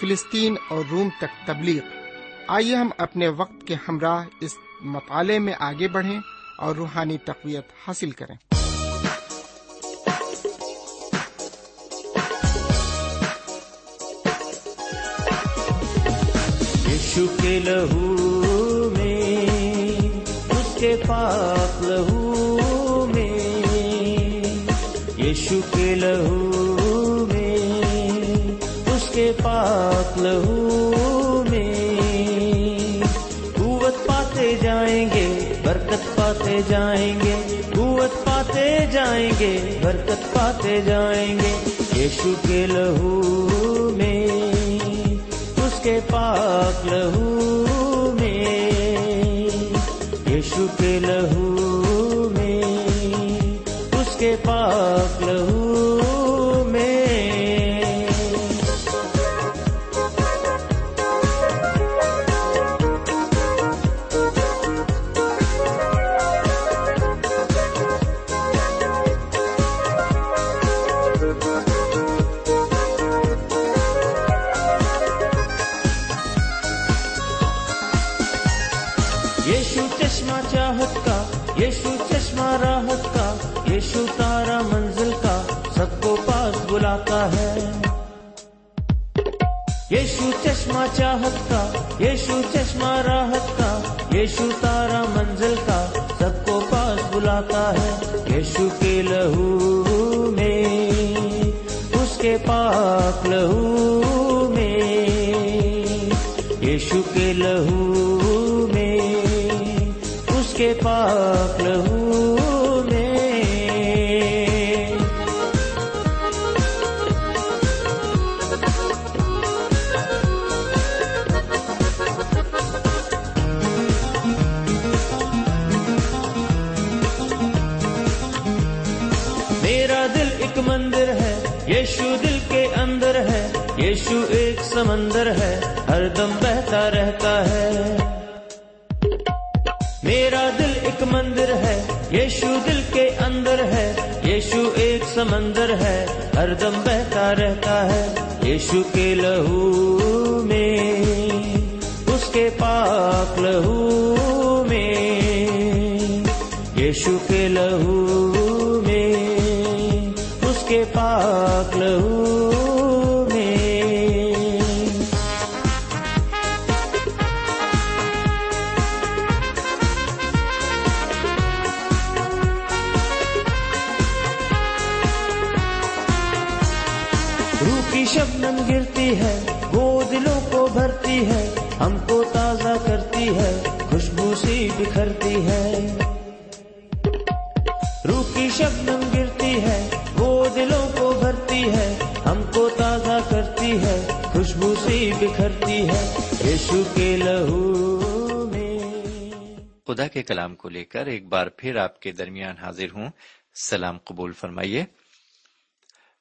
فلسطین اور روم تک تبلیغ۔ آئیے ہم اپنے وقت کے ہمراہ اس مطالعے میں آگے بڑھیں اور روحانی تقویت حاصل کریں۔ یشو کے لہو میں، اس کے پاک لہو میں، یشو کے لہو اس لہو میں۔ قوت پاتے جائیں گے، برکت پاتے جائیں گے۔ قوت پاتے جائیں گے، برکت پاتے جائیں گے۔ یشو کے لہو میں، اس کے پاک لہو چشمہ چاہت کا، یشو چشمہ راحت کا، یشو تارا منزل کا، سب کو پاس بلاتا ہے یشو کے لہو میں، اس کے پاک لہو میں، یشو کے لہو میں، اس کے پاک لہو سمندر ہے، ہر دم بہتا رہتا ہے۔ میرا دل ایک مندر ہے، یشو دل کے اندر ہے۔ یشو ایک سمندر ہے، ہر دم بہتا رہتا ہے۔ یشو کے لہو میں، اس کے پاک لہو میں۔ یشو کے لہو میں، اس کے پاک لہو بکھرتی ہے۔ روح کی شبنم گرتی ہے، وہ دلوں کو بھرتی ہے، ہم کو تازہ کرتی ہے، خوشبو سی بکھرتی ہے۔ یشو کے لہو میں۔ خدا کے کلام کو لے کر ایک بار پھر آپ کے درمیان حاضر ہوں۔ سلام قبول فرمائیے۔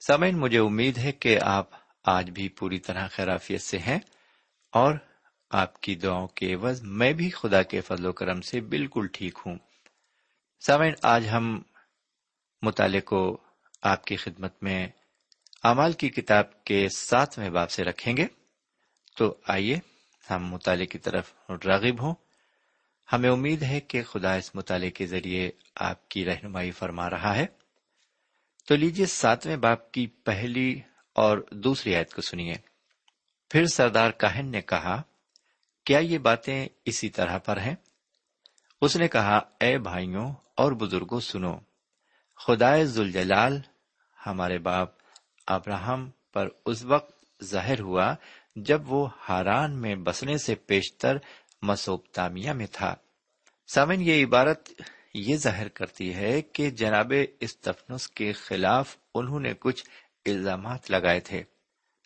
سامعین، مجھے امید ہے کہ آپ آج بھی پوری طرح خیرافیت سے ہیں اور آپ کی دعاؤں کے عوض میں بھی خدا کے فضل و کرم سے بالکل ٹھیک ہوں۔ سامعین، آج ہم مطالعے کو آپ کی خدمت میں اعمال کی کتاب کے ساتویں باب سے رکھیں گے۔ تو آئیے ہم مطالعے کی طرف راغب ہوں۔ ہمیں امید ہے کہ خدا اس مطالعے کے ذریعے آپ کی رہنمائی فرما رہا ہے۔ تو لیجیے ساتویں باپ کی پہلی اور دوسری آیت کو سنیے۔ پھر سردار کاہن نے کہا کیا یہ باتیں اسی طرح پر ہیں؟ اس نے کہا، اے بھائیوں اور بزرگوں سنو، خدائے زلجلال ہمارے باپ ابراہم پر اس وقت ظاہر ہوا جب وہ ہاران میں بسنے سے پیشتر مسوپتامیہ میں تھا۔ سامن یہ عبارت یہ ظاہر کرتی ہے کہ جناب استفنس کے خلاف انہوں نے کچھ الزامات لگائے تھے۔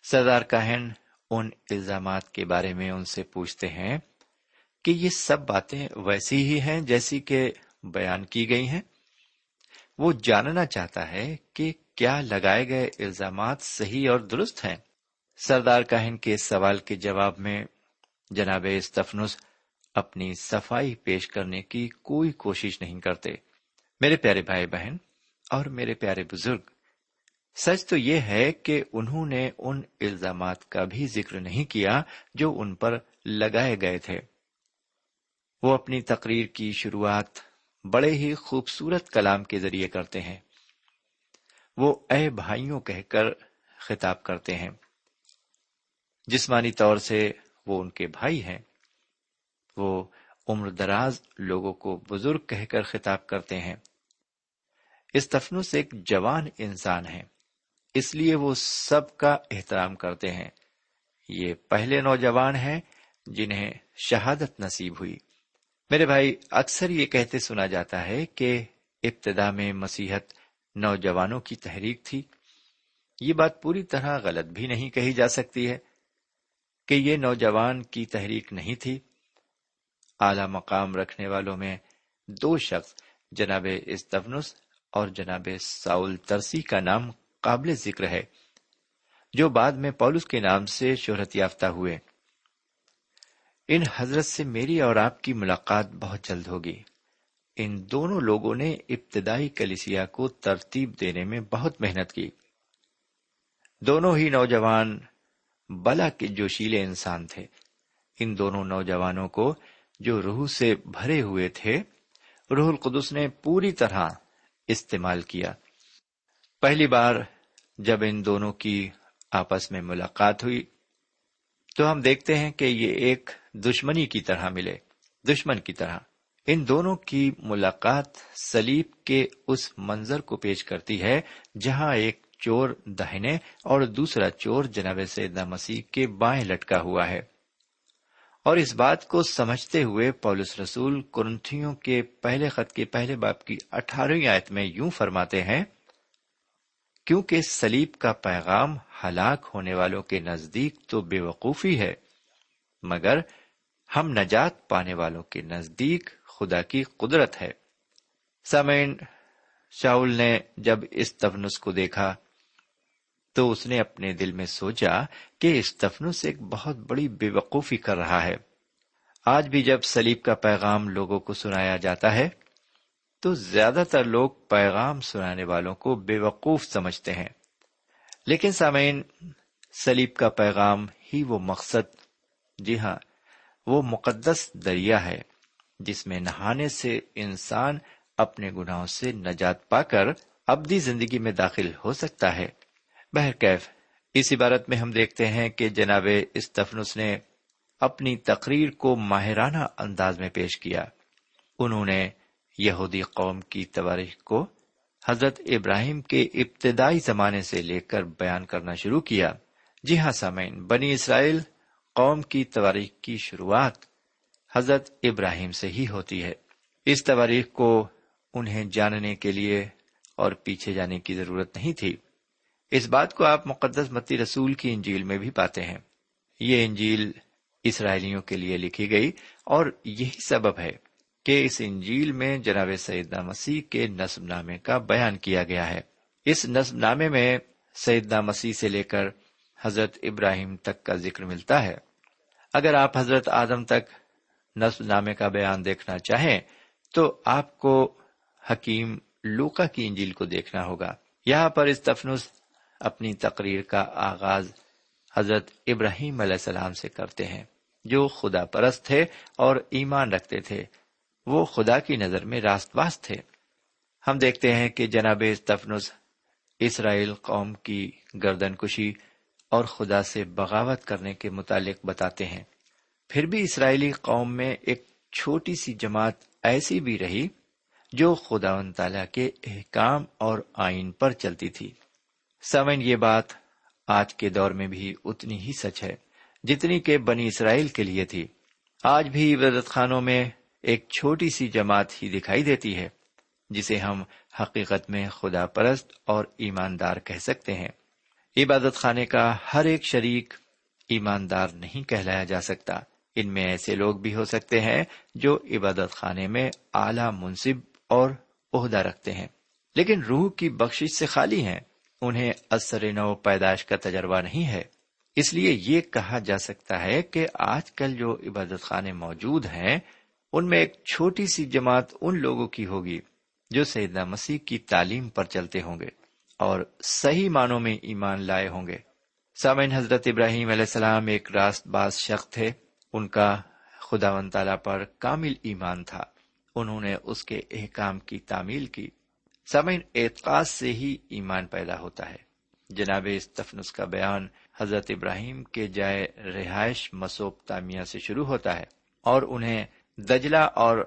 سردار کہن ان الزامات کے بارے میں ان سے پوچھتے ہیں کہ یہ سب باتیں ویسی ہی ہیں جیسی کہ بیان کی گئی ہیں۔ وہ جاننا چاہتا ہے کہ کیا لگائے گئے الزامات صحیح اور درست ہیں۔ سردار کاہن کے سوال کے جواب میں جناب استفنس اپنی صفائی پیش کرنے کی کوئی کوشش نہیں کرتے۔ میرے پیارے بھائی بہن اور میرے پیارے بزرگ سچ تو یہ ہے کہ انہوں نے ان الزامات کا بھی ذکر نہیں کیا جو ان پر لگائے گئے تھے۔ وہ اپنی تقریر کی شروعات بڑے ہی خوبصورت کلام کے ذریعے کرتے ہیں۔ وہ اے بھائیوں کہہ کر خطاب کرتے ہیں۔ جسمانی طور سے وہ ان کے بھائی ہیں۔ وہ عمر دراز لوگوں کو بزرگ کہہ کر خطاب کرتے ہیں۔ استفنس ایک جوان انسان ہے۔ اس لیے وہ سب کا احترام کرتے ہیں۔ یہ پہلے نوجوان ہیں جنہیں شہادت نصیب ہوئی۔ میرے بھائی، اکثر یہ کہتے سنا جاتا ہے کہ ابتدا میں مسیحت نوجوانوں کی تحریک تھی۔ یہ بات پوری طرح غلط بھی نہیں کہی جا سکتی ہے کہ یہ نوجوان کی تحریک نہیں تھی۔ اعلی مقام رکھنے والوں میں دو شخص، جناب استفنس اور جناب ساؤل ترسی کا نام قابل ذکر ہے، جو بعد میں پولس کے نام سے شہرت یافتہ ہوئے۔ ان حضرت سے میری اور آپ کی ملاقات بہت جلد ہوگی۔ ان دونوں لوگوں نے ابتدائی کلیسیا کو ترتیب دینے میں بہت محنت کی۔ دونوں ہی نوجوان بلا کے جوشیلے انسان تھے۔ ان دونوں نوجوانوں کو جو روح سے بھرے ہوئے تھے، روح القدس نے پوری طرح استعمال کیا۔ پہلی بار جب ان دونوں کی آپس میں ملاقات ہوئی، تو ہم دیکھتے ہیں کہ یہ ایک دشمنی کی طرح ملے، دشمن کی طرح۔ ان دونوں کی ملاقات سلیب کے اس منظر کو پیش کرتی ہے جہاں ایک چور دہنے اور دوسرا چور جناب سیدہ مسیح کے بائیں لٹکا ہوا ہے۔ اور اس بات کو سمجھتے ہوئے پولس رسول کرنتھیوں کے پہلے خط کے پہلے باپ کی اٹھارہویں آیت میں یوں فرماتے ہیں کیونکہ سلیب کا پیغام ہلاک ہونے والوں کے نزدیک تو بے وقوفی ہے، مگر ہم نجات پانے والوں کے نزدیک خدا کی قدرت ہے۔ سمین شاول نے جب اس تفنس کو دیکھا تو اس نے اپنے دل میں سوچا کہ استفنس ایک بہت بڑی بے وقوفی کر رہا ہے۔ آج بھی جب سلیب کا پیغام لوگوں کو سنایا جاتا ہے تو زیادہ تر لوگ پیغام سنانے والوں کو بے وقوف سمجھتے ہیں۔ لیکن سامعین سلیب کا پیغام ہی وہ مقصد جی ہاں وہ مقدس دریا ہے جس میں نہانے سے انسان اپنے گناہوں سے نجات پا کر ابدی زندگی میں داخل ہو سکتا ہے۔ بہرکیف اس عبارت میں ہم دیکھتے ہیں کہ جناب استفنس نے اپنی تقریر کو ماہرانہ انداز میں پیش کیا۔ انہوں نے یہودی قوم کی تواریخ کو حضرت ابراہیم کے ابتدائی زمانے سے لے کر بیان کرنا شروع کیا۔ جی ہاں سامعین، بنی اسرائیل قوم کی تواریخ کی شروعات حضرت ابراہیم سے ہی ہوتی ہے۔ اس تواریخ کو انہیں جاننے کے لیے اور پیچھے جانے کی ضرورت نہیں تھی۔ اس بات کو آپ مقدس متی رسول کی انجیل میں بھی پاتے ہیں۔ یہ انجیل اسرائیلیوں کے لیے لکھی گئی اور یہی سبب ہے۔ کہ اس انجیل میں جناب سیدنا مسیح کے نصب نامے کا بیان کیا گیا ہے۔ اس نصب نامے میں سیدنا مسیح سے لے کر حضرت ابراہیم تک کا ذکر ملتا ہے۔ اگر آپ حضرت آدم تک نصب نامے کا بیان دیکھنا چاہیں، تو آپ کو حکیم لوکا کی انجیل کو دیکھنا ہوگا۔ یہاں پر استفنس اپنی تقریر کا آغاز حضرت ابراہیم علیہ السلام سے کرتے ہیں، جو خدا پرست تھے اور ایمان رکھتے تھے۔ وہ خدا کی نظر میں راست باز تھے۔ ہم دیکھتے ہیں کہ جناب تفنس اسرائیل قوم کی گردن کشی اور خدا سے بغاوت کرنے کے متعلق بتاتے ہیں۔ پھر بھی اسرائیلی قوم میں ایک چھوٹی سی جماعت ایسی بھی رہی جو خدا و تعالی کے احکام اور آئین پر چلتی تھی۔ سمن یہ بات آج کے دور میں بھی اتنی ہی سچ ہے جتنی کہ بنی اسرائیل کے لیے تھی۔ آج بھی عبادت خانوں میں ایک چھوٹی سی جماعت ہی دکھائی دیتی ہے، جسے ہم حقیقت میں خدا پرست اور ایماندار کہہ سکتے ہیں۔ عبادت خانے کا ہر ایک شریک ایماندار نہیں کہلایا جا سکتا۔ ان میں ایسے لوگ بھی ہو سکتے ہیں جو عبادت خانے میں اعلی منصب اور عہدہ رکھتے ہیں۔ لیکن روح کی بخش سے خالی ہیں، انہیں اثر نو پیدائش کا تجربہ نہیں ہے۔ اس لیے یہ کہا جا سکتا ہے کہ آج کل جو عبادت خانے موجود ہیں ان میں ایک چھوٹی سی جماعت ان لوگوں کی ہوگی جو سیدنا مسیح کی تعلیم پر چلتے ہوں گے اور صحیح معنوں میں ایمان لائے ہوں گے۔ سامعین، حضرت ابراہیم علیہ السلام ایک راست باز شخص تھے۔ ان کا خدا و تعالی پر کامل ایمان تھا۔ انہوں نے اس کے احکام کی تعمیل کی۔ سامعین، اعتقاد سے ہی ایمان پیدا ہوتا ہے۔ جناب استفنس کا بیان حضرت ابراہیم کے جائے رہائش مسوب تامیہ سے شروع ہوتا ہے اور انہیں دجلہ اور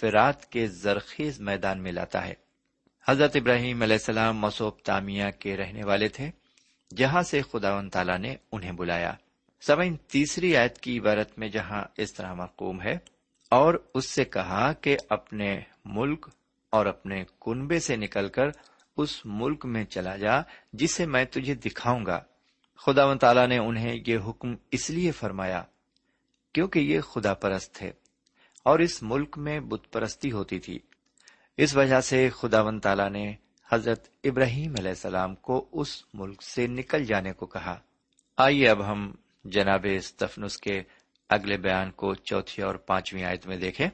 فرات کے زرخیز میدان میں لاتا ہے۔ حضرت ابراہیم علیہ السلام مسوب تامیہ کے رہنے والے تھے، جہاں سے خدا و تعالیٰ نے انہیں بلایا۔ سمعین تیسری آیت کی عبارت میں جہاں اس طرح مقوم ہے، اور اس سے کہا کہ اپنے ملک اور اپنے کنبے سے نکل کر اس ملک میں چلا جا، جسے میں تجھے دکھاؤں گا۔ خدا و تعالیٰ نے انہیں یہ حکم اس لیے فرمایا، کیونکہ یہ خدا پرست تھے۔ اور اس ملک میں بت پرستی ہوتی تھی۔ اس وجہ سے خدا و تعالیٰ نے حضرت ابراہیم علیہ السلام کو اس ملک سے نکل جانے کو کہا۔ آئیے اب ہم جناب استفنس کے اگلے بیان کو چوتھی اور پانچویں آیت میں دیکھیں۔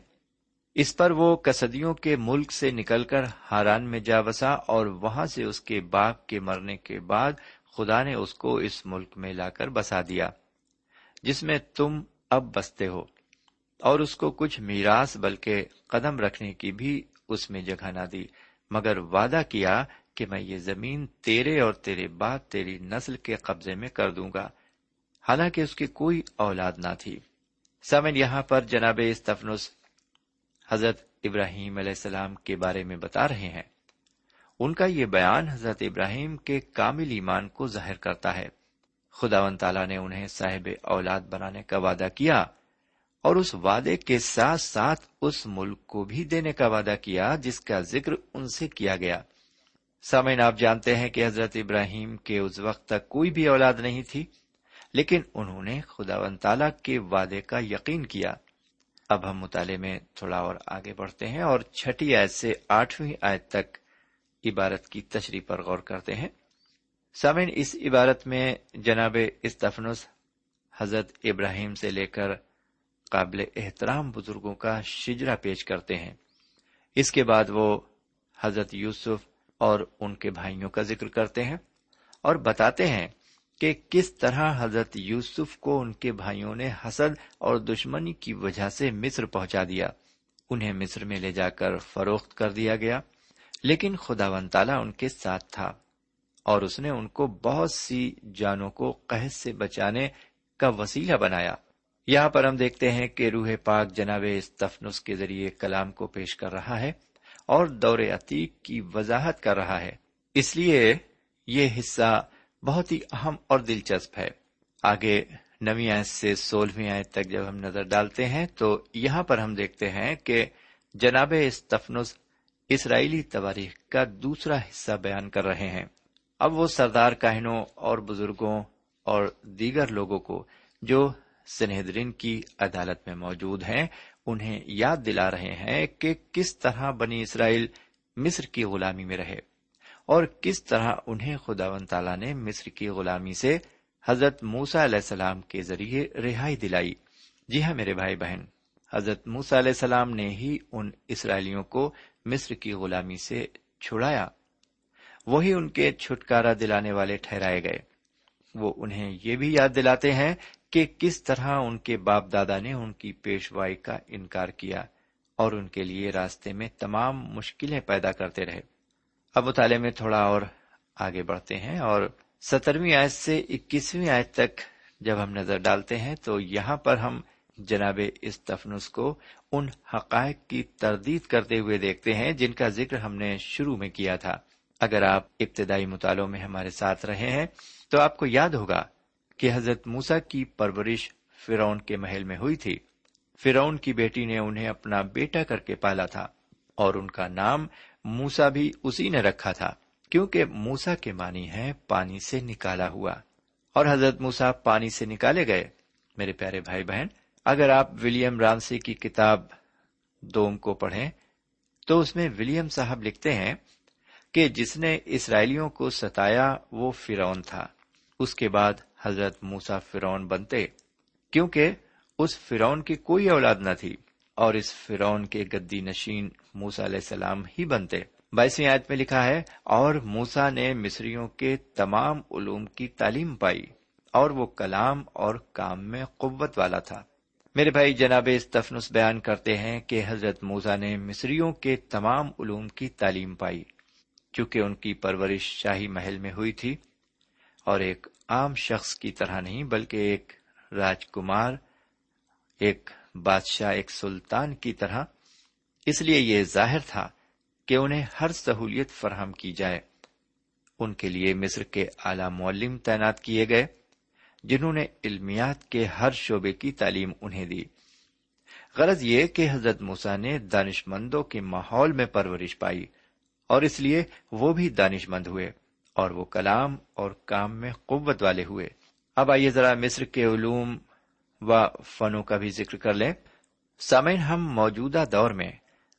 اس پر وہ کسدیوں کے ملک سے نکل کر ہاران میں جا بسا اور وہاں سے اس کے باپ کے مرنے کے بعد خدا نے اس کو اس ملک میں لا کر بسا دیا، جس میں تم اب بستے ہو۔ اور اس کو کچھ میراث بلکہ قدم رکھنے کی بھی اس میں جگہ نہ دی۔ مگر وعدہ کیا کہ میں یہ زمین تیرے اور تیرے بعد تیری نسل کے قبضے میں کر دوں گا۔ حالانکہ اس کی کوئی اولاد نہ تھی۔ سمن یہاں پر جناب استفنس حضرت ابراہیم علیہ السلام کے بارے میں بتا رہے ہیں۔ ان کا یہ بیان حضرت ابراہیم کے کامل ایمان کو ظاہر کرتا ہے۔ خدا و تعالیٰ نے انہیں صاحب اولاد بنانے کا وعدہ کیا۔ اور اس وعدے کے ساتھ ساتھ اس ملک کو بھی دینے کا وعدہ کیا جس کا ذکر ان سے کیا گیا۔ سامعین، آپ جانتے ہیں کہ حضرت ابراہیم کے اس وقت تک کوئی بھی اولاد نہیں تھی، لیکن انہوں نے خدا و تعالی کے وعدے کا یقین کیا۔ اب ہم مطالعے میں تھوڑا اور آگے بڑھتے ہیں اور چھٹی آیت سے آٹھویں آیت تک عبارت کی تشریح پر غور کرتے ہیں۔ سامعین، اس عبارت میں جناب استفنس حضرت ابراہیم سے لے کر قابل احترام بزرگوں کا شجرا پیش کرتے ہیں۔ اس کے بعد وہ حضرت یوسف اور ان کے بھائیوں کا ذکر کرتے ہیں اور بتاتے ہیں کہ کس طرح حضرت یوسف کو ان کے بھائیوں نے حسد اور دشمنی کی وجہ سے مصر پہنچا دیا۔ انہیں مصر میں لے جا کر فروخت کر دیا گیا، لیکن خدا ون تعالیٰ ان کے ساتھ تھا اور اس نے ان کو بہت سی جانوں کو قحط سے بچانے کا وسیلہ بنایا۔ یہاں پر ہم دیکھتے ہیں کہ روح پاک جناب استفنس کے ذریعے کلام کو پیش کر رہا ہے اور دور عتیق کی وضاحت کر رہا ہے۔ اس لیے یہ حصہ بہت ہی اہم اور دلچسپ ہے۔ آگے نویں آیت سے سولہویں آیت تک جب ہم نظر ڈالتے ہیں تو یہاں پر ہم دیکھتے ہیں کہ جناب استفنس اسرائیلی تواریخ کا دوسرا حصہ بیان کر رہے ہیں۔ اب وہ سردار کاہنوں اور بزرگوں اور دیگر لوگوں کو جو سنہدرین کی عدالت میں موجود ہیں، انہیں یاد دلا رہے ہیں کہ کس طرح بنی اسرائیل مصر کی غلامی میں رہے اور کس طرح انہیں خدا و تعالیٰ نے مصر کی غلامی سے حضرت موسا علیہ السلام کے ذریعے رہائی دلائی۔ جی ہاں میرے بھائی بہن، حضرت موسا علیہ السلام نے ہی ان اسرائیلیوں کو مصر کی غلامی سے چھڑایا۔ وہی ان کے چھٹکارا دلانے والے ٹھہرائے گئے۔ وہ انہیں یہ بھی یاد دلاتے ہیں کہ کس طرح ان کے باپ دادا نے ان کی پیشوائی کا انکار کیا اور ان کے لیے راستے میں تمام مشکلیں پیدا کرتے رہے۔ اب مطالعے میں تھوڑا اور آگے بڑھتے ہیں اور سترویں آیت سے اکیسویں آیت تک جب ہم نظر ڈالتے ہیں تو یہاں پر ہم جناب استفنس کو ان حقائق کی تردید کرتے ہوئے دیکھتے ہیں جن کا ذکر ہم نے شروع میں کیا تھا۔ اگر آپ ابتدائی مطالعوں میں ہمارے ساتھ رہے ہیں تو آپ کو یاد ہوگا کہ حضرت موسا کی پرورش فرون کے محل میں ہوئی تھی۔ فرون کی بیٹی نے انہیں اپنا بیٹا کر کے پالا تھا اور ان کا نام موسا بھی اسی نے رکھا تھا، کیونکہ موسا کے معنی ہے پانی سے نکالا ہوا۔ اور حضرت موسا پانی سے نکالے گئے۔ میرے پیارے بھائی بہن، اگر آپ ولیم رامسی کی کتاب دوم کو پڑھیں، تو اس میں ولیم صاحب لکھتے ہیں کہ جس نے اسرائیلیوں کو ستایا وہ فرون تھا۔ اس کے بعد حضرت موسا فرون بنتے، کیونکہ اس فرون کی کوئی اولاد نہ تھی اور اس فرون کے گدی نشین موسا علیہ السلام ہی بنتے۔ بائیسویں آیت میں لکھا ہے، اور موسا نے مصریوں کے تمام علوم کی تعلیم پائی، اور وہ کلام اور کام میں قوت والا تھا۔ میرے بھائی، جناب استفنس بیان کرتے ہیں کہ حضرت موسا نے مصریوں کے تمام علوم کی تعلیم پائی، چونکہ ان کی پرورش شاہی محل میں ہوئی تھی۔ اور ایک عام شخص کی طرح نہیں، بلکہ ایک راجکمار، ایک بادشاہ، ایک سلطان کی طرح۔ اس لیے یہ ظاہر تھا کہ انہیں ہر سہولیت فراہم کی جائے۔ ان کے لیے مصر کے اعلی معلم تعینات کیے گئے، جنہوں نے علمیات کے ہر شعبے کی تعلیم انہیں دی۔ غرض یہ کہ حضرت موسا نے دانش مندوں کے ماحول میں پرورش پائی، اور اس لیے وہ بھی دانش مند ہوئے۔ اور وہ کلام اور کام میں قوت والے ہوئے۔ اب آئیے ذرا مصر کے علوم و فنوں کا بھی ذکر کر لیں۔ سامعین، ہم موجودہ دور میں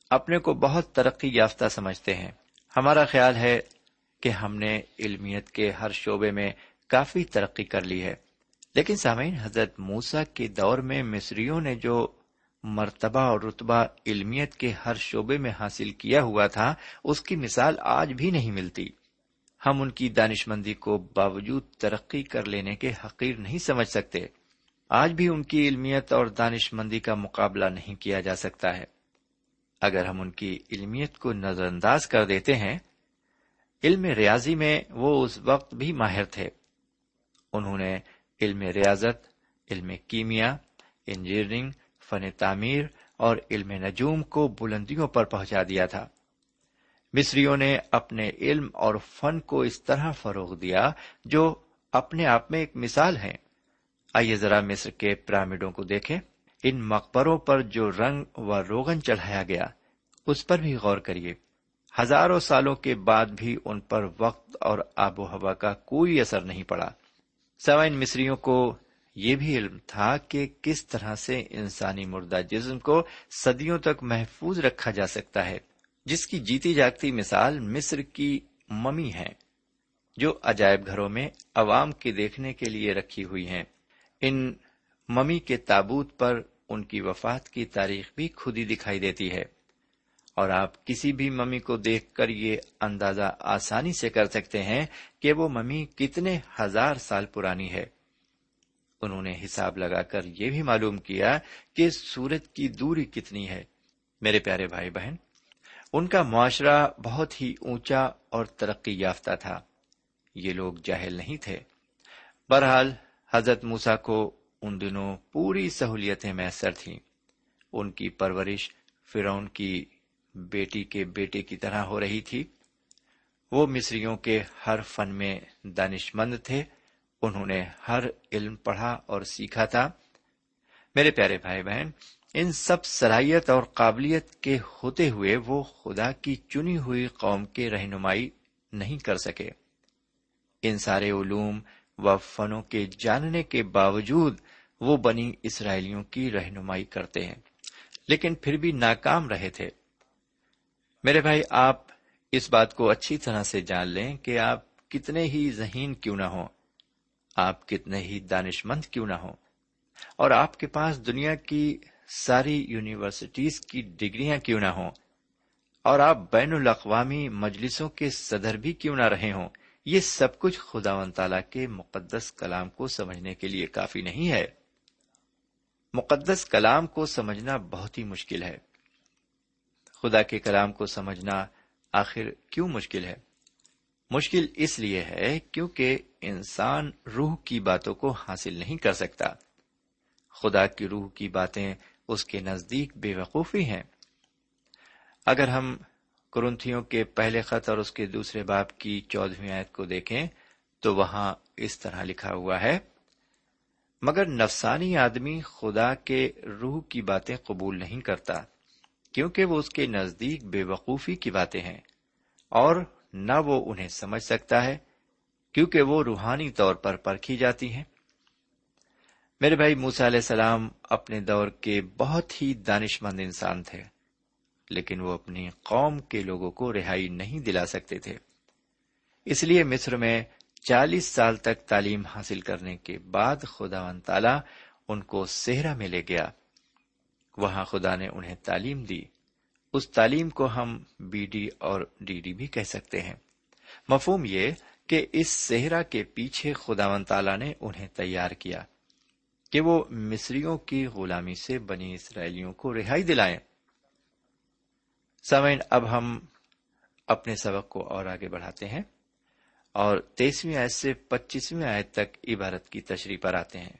اپنے کو بہت ترقی یافتہ سمجھتے ہیں۔ ہمارا خیال ہے کہ ہم نے علمیت کے ہر شعبے میں کافی ترقی کر لی ہے۔ لیکن سامعین، حضرت موسا کے دور میں مصریوں نے جو مرتبہ اور رتبہ علمیت کے ہر شعبے میں حاصل کیا ہوا تھا، اس کی مثال آج بھی نہیں ملتی۔ ہم ان کی دانش مندی کو باوجود ترقی کر لینے کے حقیر نہیں سمجھ سکتے۔ آج بھی ان کی علمیت اور دانش مندی کا مقابلہ نہیں کیا جا سکتا ہے۔ اگر ہم ان کی علمیت کو نظر انداز کر دیتے ہیں، علم ریاضی میں وہ اس وقت بھی ماہر تھے۔ انہوں نے علم ریاضت، علم کیمیا، انجینئرنگ، فن تعمیر اور علم نجوم کو بلندیوں پر پہنچا دیا تھا۔ مصریوں نے اپنے علم اور فن کو اس طرح فروغ دیا جو اپنے آپ میں ایک مثال ہے۔ آئیے ذرا مصر کے پیرامڈوں کو دیکھیں۔ ان مقبروں پر جو رنگ و روغن چڑھایا گیا، اس پر بھی غور کریے۔ ہزاروں سالوں کے بعد بھی ان پر وقت اور آب و ہوا کا کوئی اثر نہیں پڑا۔ سوائن مصریوں کو یہ بھی علم تھا کہ کس طرح سے انسانی مردہ جسم کو صدیوں تک محفوظ رکھا جا سکتا ہے۔ جس کی جیتی جاگتی مثال مصر کی ممی ہے جو عجائب گھروں میں عوام کے دیکھنے کے لیے رکھی ہوئی ہیں۔ ان ممی کے تابوت پر ان کی وفات کی تاریخ بھی خود ہی دکھائی دیتی ہے۔ اور آپ کسی بھی ممی کو دیکھ کر یہ اندازہ آسانی سے کر سکتے ہیں کہ وہ ممی کتنے ہزار سال پرانی ہے۔ انہوں نے حساب لگا کر یہ بھی معلوم کیا کہ سورج کی دوری کتنی ہے۔ میرے پیارے بھائی بہن ان کا معاشرہ بہت ہی اونچا اور ترقی یافتہ تھا۔ یہ لوگ جاہل نہیں تھے۔ بہرحال، حضرت موسا کو ان دنوں پوری سہولیتیں میسر تھیں۔ ان کی پرورش فرون کی بیٹی کے بیٹے کی طرح ہو رہی تھی۔ وہ مصریوں کے ہر فن میں دانش مند تھے۔ انہوں نے ہر علم پڑھا اور سیکھا تھا۔ میرے پیارے بھائی بہن ان سب صلاحیت اور قابلیت کے ہوتے ہوئے وہ خدا کی چنی ہوئی قوم کے رہنمائی نہیں کر سکے۔ ان سارے علوم و فنوں کے جاننے کے باوجود وہ بنی اسرائیلیوں کی رہنمائی کرتے ہیں۔ لیکن پھر بھی ناکام رہے تھے۔ میرے بھائی، آپ اس بات کو اچھی طرح سے جان لیں کہ آپ کتنے ہی ذہین کیوں نہ ہوں، آپ کتنے ہی دانش مند کیوں نہ ہوں۔ اور آپ کے پاس دنیا کی ساری یونیورسٹیز کی ڈگریاں کیوں نہ ہوں؟ اور آپ بین الاقوامی مجلسوں کے صدر بھی کیوں نہ رہے ہوں؟ یہ سب کچھ خدا و تعالی کے مقدس کلام کو سمجھنے کے لیے کافی نہیں ہے۔ مقدس کلام کو سمجھنا بہت ہی مشکل ہے۔ خدا کے کلام کو سمجھنا آخر کیوں مشکل ہے؟ مشکل اس لیے ہے کیونکہ انسان روح کی باتوں کو حاصل نہیں کر سکتا۔ خدا کی روح کی باتیں اس کے نزدیک بے وقوفی ہیں۔ اگر ہم کرنتھیوں کے پہلے خط اور اس کے دوسرے باپ کی چودہویں آیت کو دیکھیں، تو وہاں اس طرح لکھا ہوا ہے، مگر نفسانی آدمی خدا کے روح کی باتیں قبول نہیں کرتا، کیونکہ وہ اس کے نزدیک بے وقوفی کی باتیں ہیں، اور نہ وہ انہیں سمجھ سکتا ہے، کیونکہ وہ روحانی طور پر پرکھی جاتی ہیں۔ میرے بھائی موسا علیہ السلام اپنے دور کے بہت ہی دانش مند انسان تھے، لیکن وہ اپنی قوم کے لوگوں کو رہائی نہیں دلا سکتے تھے۔ اس لیے مصر میں چالیس سال تک تعلیم حاصل کرنے کے بعد خدا و تعالی ان کو صحرا میں لے گیا۔ وہاں خدا نے انہیں تعلیم دی۔ اس تعلیم کو ہم بی ڈی اور ڈی ڈی بھی کہہ سکتے ہیں۔ مفہوم یہ کہ اس صحرا کے پیچھے خدا و تعالی نے انہیں تیار کیا۔ کہ وہ مصریوں کی غلامی سے بنی اسرائیلیوں کو رہائی دلائیں۔ سمعین اب ہم اپنے سبق کو اور آگے بڑھاتے ہیں اور تیسویں آیت سے پچیسویں آیت تک عبارت کی تشریح پر آتے ہیں۔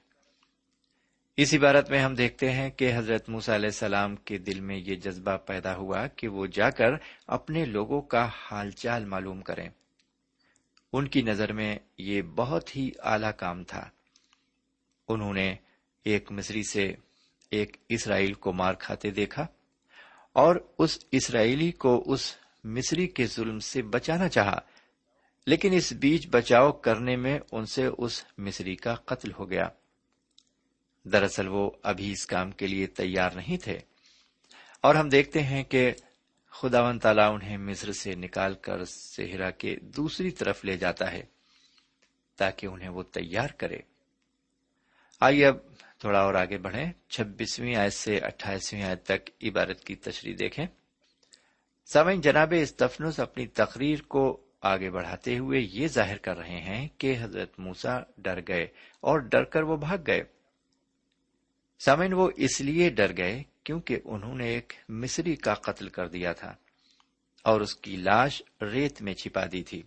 اس عبارت میں ہم دیکھتے ہیں کہ حضرت موسیٰ علیہ السلام کے دل میں یہ جذبہ پیدا ہوا کہ وہ جا کر اپنے لوگوں کا حال چال معلوم کریں۔ ان کی نظر میں یہ بہت ہی اعلی کام تھا۔ انہوں نے ایک مصری سے ایک اسرائیل کو مار کھاتے دیکھا اور اس اسرائیلی کو اس مصری کے ظلم سے بچانا چاہا، لیکن اس بیچ بچاؤ کرنے میں ان سے اس مصری کا قتل ہو گیا۔ دراصل وہ ابھی اس کام کے لیے تیار نہیں تھے۔ اور ہم دیکھتے ہیں کہ خدا و تعالیٰ انہیں مصر سے نکال کر صحرا کے دوسری طرف لے جاتا ہے تاکہ انہیں وہ تیار کرے۔ آئیے اب تھوڑا اور آگے بڑھیں۔ چھبیسویں آیت سے اٹھائیسویں آیت تک عبارت کی تشریح دیکھیں۔ سامعین، جناب استفنس اپنی تقریر کو آگے بڑھاتے ہوئے یہ ظاہر کر رہے ہیں کہ حضرت موسا ڈر گئے اور ڈر کر وہ بھاگ گئے۔ سامن وہ اس لیے ڈر گئے کیونکہ انہوں نے ایک مصری کا قتل کر دیا تھا اور اس کی لاش ریت میں چھپا دی تھی۔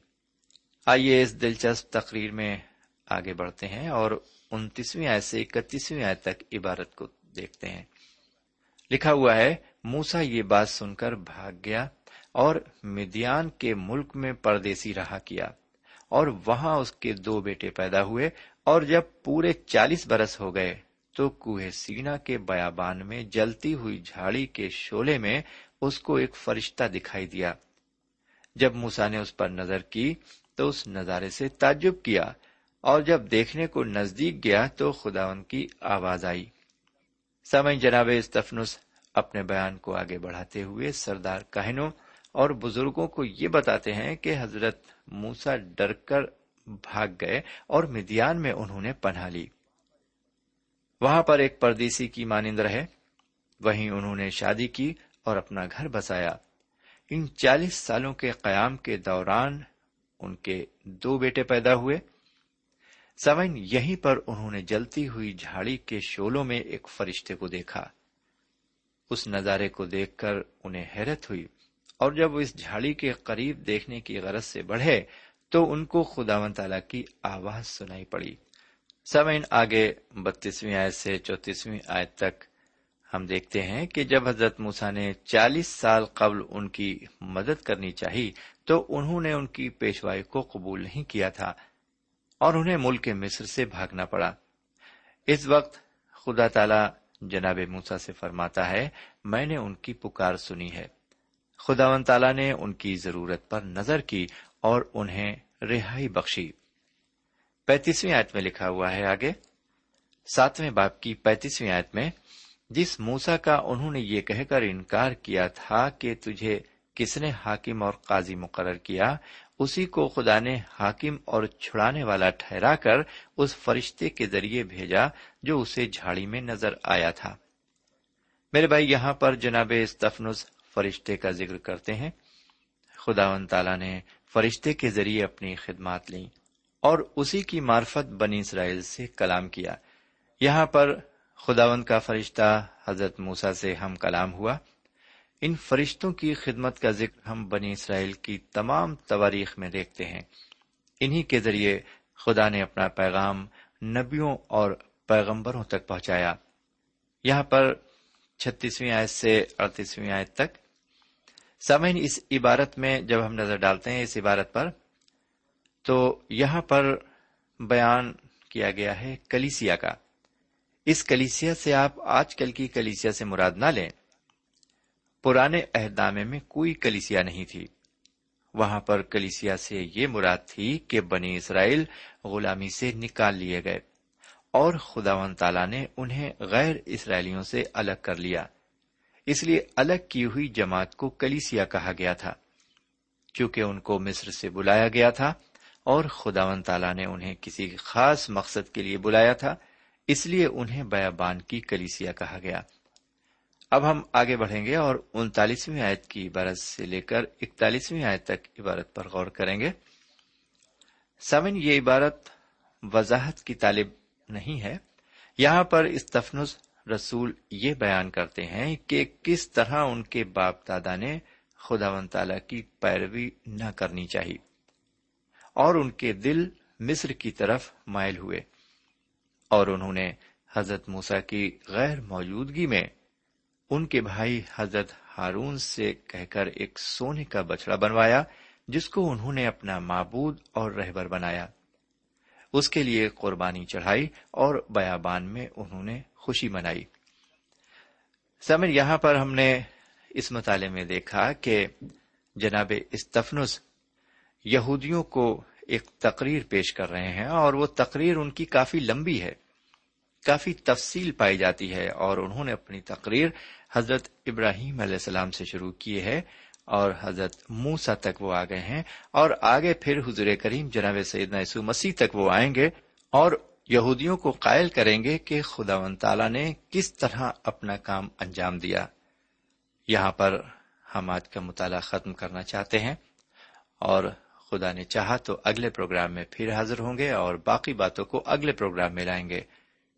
آئیے اس دلچسپ تقریر میں آگے بڑھتے ہیں اور انتیسویں آئے سے اکتیسویں آئے تک عبارت کو دیکھتے ہیں۔ لکھا ہوا ہے موسا یہ بات سن کر بھاگ گیا اور مدیان کے ملک میں پردیسی رہا کیا اور وہاں اس کے دو بیٹے پیدا ہوئے اور جب پورے چالیس برس ہو گئے تو کوہ سینا کے بیابان میں جلتی ہوئی جھاڑی کے شولے میں اس کو ایک فرشتہ دکھائی دیا۔ جب موسا نے اس پر نظر کی تو اس نظارے سے تعجب کیا اور جب دیکھنے کو نزدیک گیا تو خداون کی آواز آئی۔ سمئی جناب استفنس، اپنے بیان کو آگے بڑھاتے ہوئے سردار کہنوں اور بزرگوں کو یہ بتاتے ہیں کہ حضرت موسا ڈر کر بھاگ گئے اور مدیان میں انہوں نے پناہ لی۔ وہاں پر ایک پردیسی کی مانند رہے۔ وہیں انہوں نے شادی کی اور اپنا گھر بسایا۔ ان چالیس سالوں کے قیام کے دوران ان کے دو بیٹے پیدا ہوئے۔ سمن یہیں پر انہوں نے جلتی ہوئی جھاڑی کے شولوں میں ایک فرشتے کو دیکھا۔ اس نظارے کو دیکھ کر انہیں حیرت ہوئی۔ اور جب وہ اس جھاڑی کے قریب دیکھنے کی غرض سے بڑھے تو ان کو خدا و تعالی کی آواز سنائی پڑی۔ سمعین آگے بتیسویں آیت سے چوتیسویں آیت تک ہم دیکھتے ہیں کہ جب حضرت موسا نے چالیس سال قبل ان کی مدد کرنی چاہی تو انہوں نے ان کی پیشوائی کو قبول نہیں کیا تھا۔ اور انہیں ملک مصر سے بھاگنا پڑا۔ اس وقت خدا تعالی جناب موسا سے فرماتا ہے، میں نے ان کی پکار سنی ہے۔ خدا و تعالی نے ان کی ضرورت پر نظر کی اور انہیں رہائی بخشی۔ پینتیسویں آیت میں لکھا ہوا ہے آگے۔ ساتویں باپ کی پینتیسویں آیت میں، جس موسا کا انہوں نے یہ کہہ کر انکار کیا تھا کہ تجھے کس نے حاکم اور قاضی مقرر کیا اسی کو خدا نے حاکم اور چھڑانے والا ٹھہرا کر اس فرشتے کے ذریعے بھیجا جو اسے جھاڑی میں نظر آیا تھا۔ میرے بھائی، یہاں پر جناب استفنس فرشتے کا ذکر کرتے ہیں۔ خدا و تعالی نے فرشتے کے ذریعے اپنی خدمات لی اور اسی کی معرفت بنی اسرائیل سے کلام کیا۔ یہاں پر خداون کا فرشتہ حضرت موسا سے ہم کلام ہوا۔ ان فرشتوں کی خدمت کا ذکر ہم بنی اسرائیل کی تمام تواریخ میں دیکھتے ہیں۔ انہی کے ذریعے خدا نے اپنا پیغام نبیوں اور پیغمبروں تک پہنچایا۔ یہاں پر چھتیسویں آیت سے اڑتیسویں آیت تک۔ سمعین اس عبارت میں جب ہم نظر ڈالتے ہیں اس عبارت پر، تو یہاں پر بیان کیا گیا ہے کلیسیا کا۔ اس کلیسیا سے آپ آج کل کی کلیسیا سے مراد نہ لیں۔ پرانے عہد نامے میں کوئی کلیسیا نہیں تھی۔ وہاں پر کلیسیا سے یہ مراد تھی کہ بنی اسرائیل غلامی سے نکال لیے گئے اور خدا و تعالی نے انہیں غیر اسرائیلیوں سے الگ کر لیا۔ اس لیے الگ کی ہوئی جماعت کو کلیسیا کہا گیا تھا۔ چونکہ ان کو مصر سے بلایا گیا تھا اور خدا و تعالی نے انہیں کسی خاص مقصد کے لیے بلایا تھا، اس لیے انہیں بیابان کی کلیسیا کہا گیا۔ اب ہم آگے بڑھیں گے اور انتالیسویں آیت کی عبارت سے لے کر اکتالیسویں آیت تک عبارت پر غور کریں گے۔ سمن، یہ عبارت وضاحت کی طالب نہیں ہے۔ یہاں پر استفنس رسول یہ بیان کرتے ہیں کہ کس طرح ان کے باپ دادا نے خدا و تعالی کی پیروی نہ کرنی چاہیے اور ان کے دل مصر کی طرف مائل ہوئے اور انہوں نے حضرت موسا کی غیر موجودگی میں ان کے بھائی حضرت ہارون سے کہہ کر ایک سونے کا بچڑا بنوایا، جس کو انہوں نے اپنا معبود اور رہبر بنایا۔ اس کے لیے قربانی چڑھائی اور بیابان میں انہوں نے خوشی منائی۔ سمر، یہاں پر ہم نے اس مطالعے میں دیکھا کہ جناب استفنس یہودیوں کو ایک تقریر پیش کر رہے ہیں اور وہ تقریر ان کی کافی لمبی ہے۔ کافی تفصیل پائی جاتی ہے اور انہوں نے اپنی تقریر حضرت ابراہیم علیہ السلام سے شروع کی ہے اور حضرت موسا تک وہ آ گئے ہیں اور آگے پھر حضور کریم جناب سیدنا یسو مسیح تک وہ آئیں گے اور یہودیوں کو قائل کریں گے کہ خدا و تعالی نے کس طرح اپنا کام انجام دیا۔ یہاں پر ہم آج کا مطالعہ ختم کرنا چاہتے ہیں اور خدا نے چاہا تو اگلے پروگرام میں پھر حاضر ہوں گے اور باقی باتوں کو اگلے پروگرام میں لائیں گے۔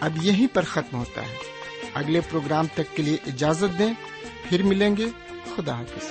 اب یہیں پر ختم ہوتا ہے۔ اگلے پروگرام تک کے لیے اجازت دیں۔ پھر ملیں گے۔ خدا حافظ۔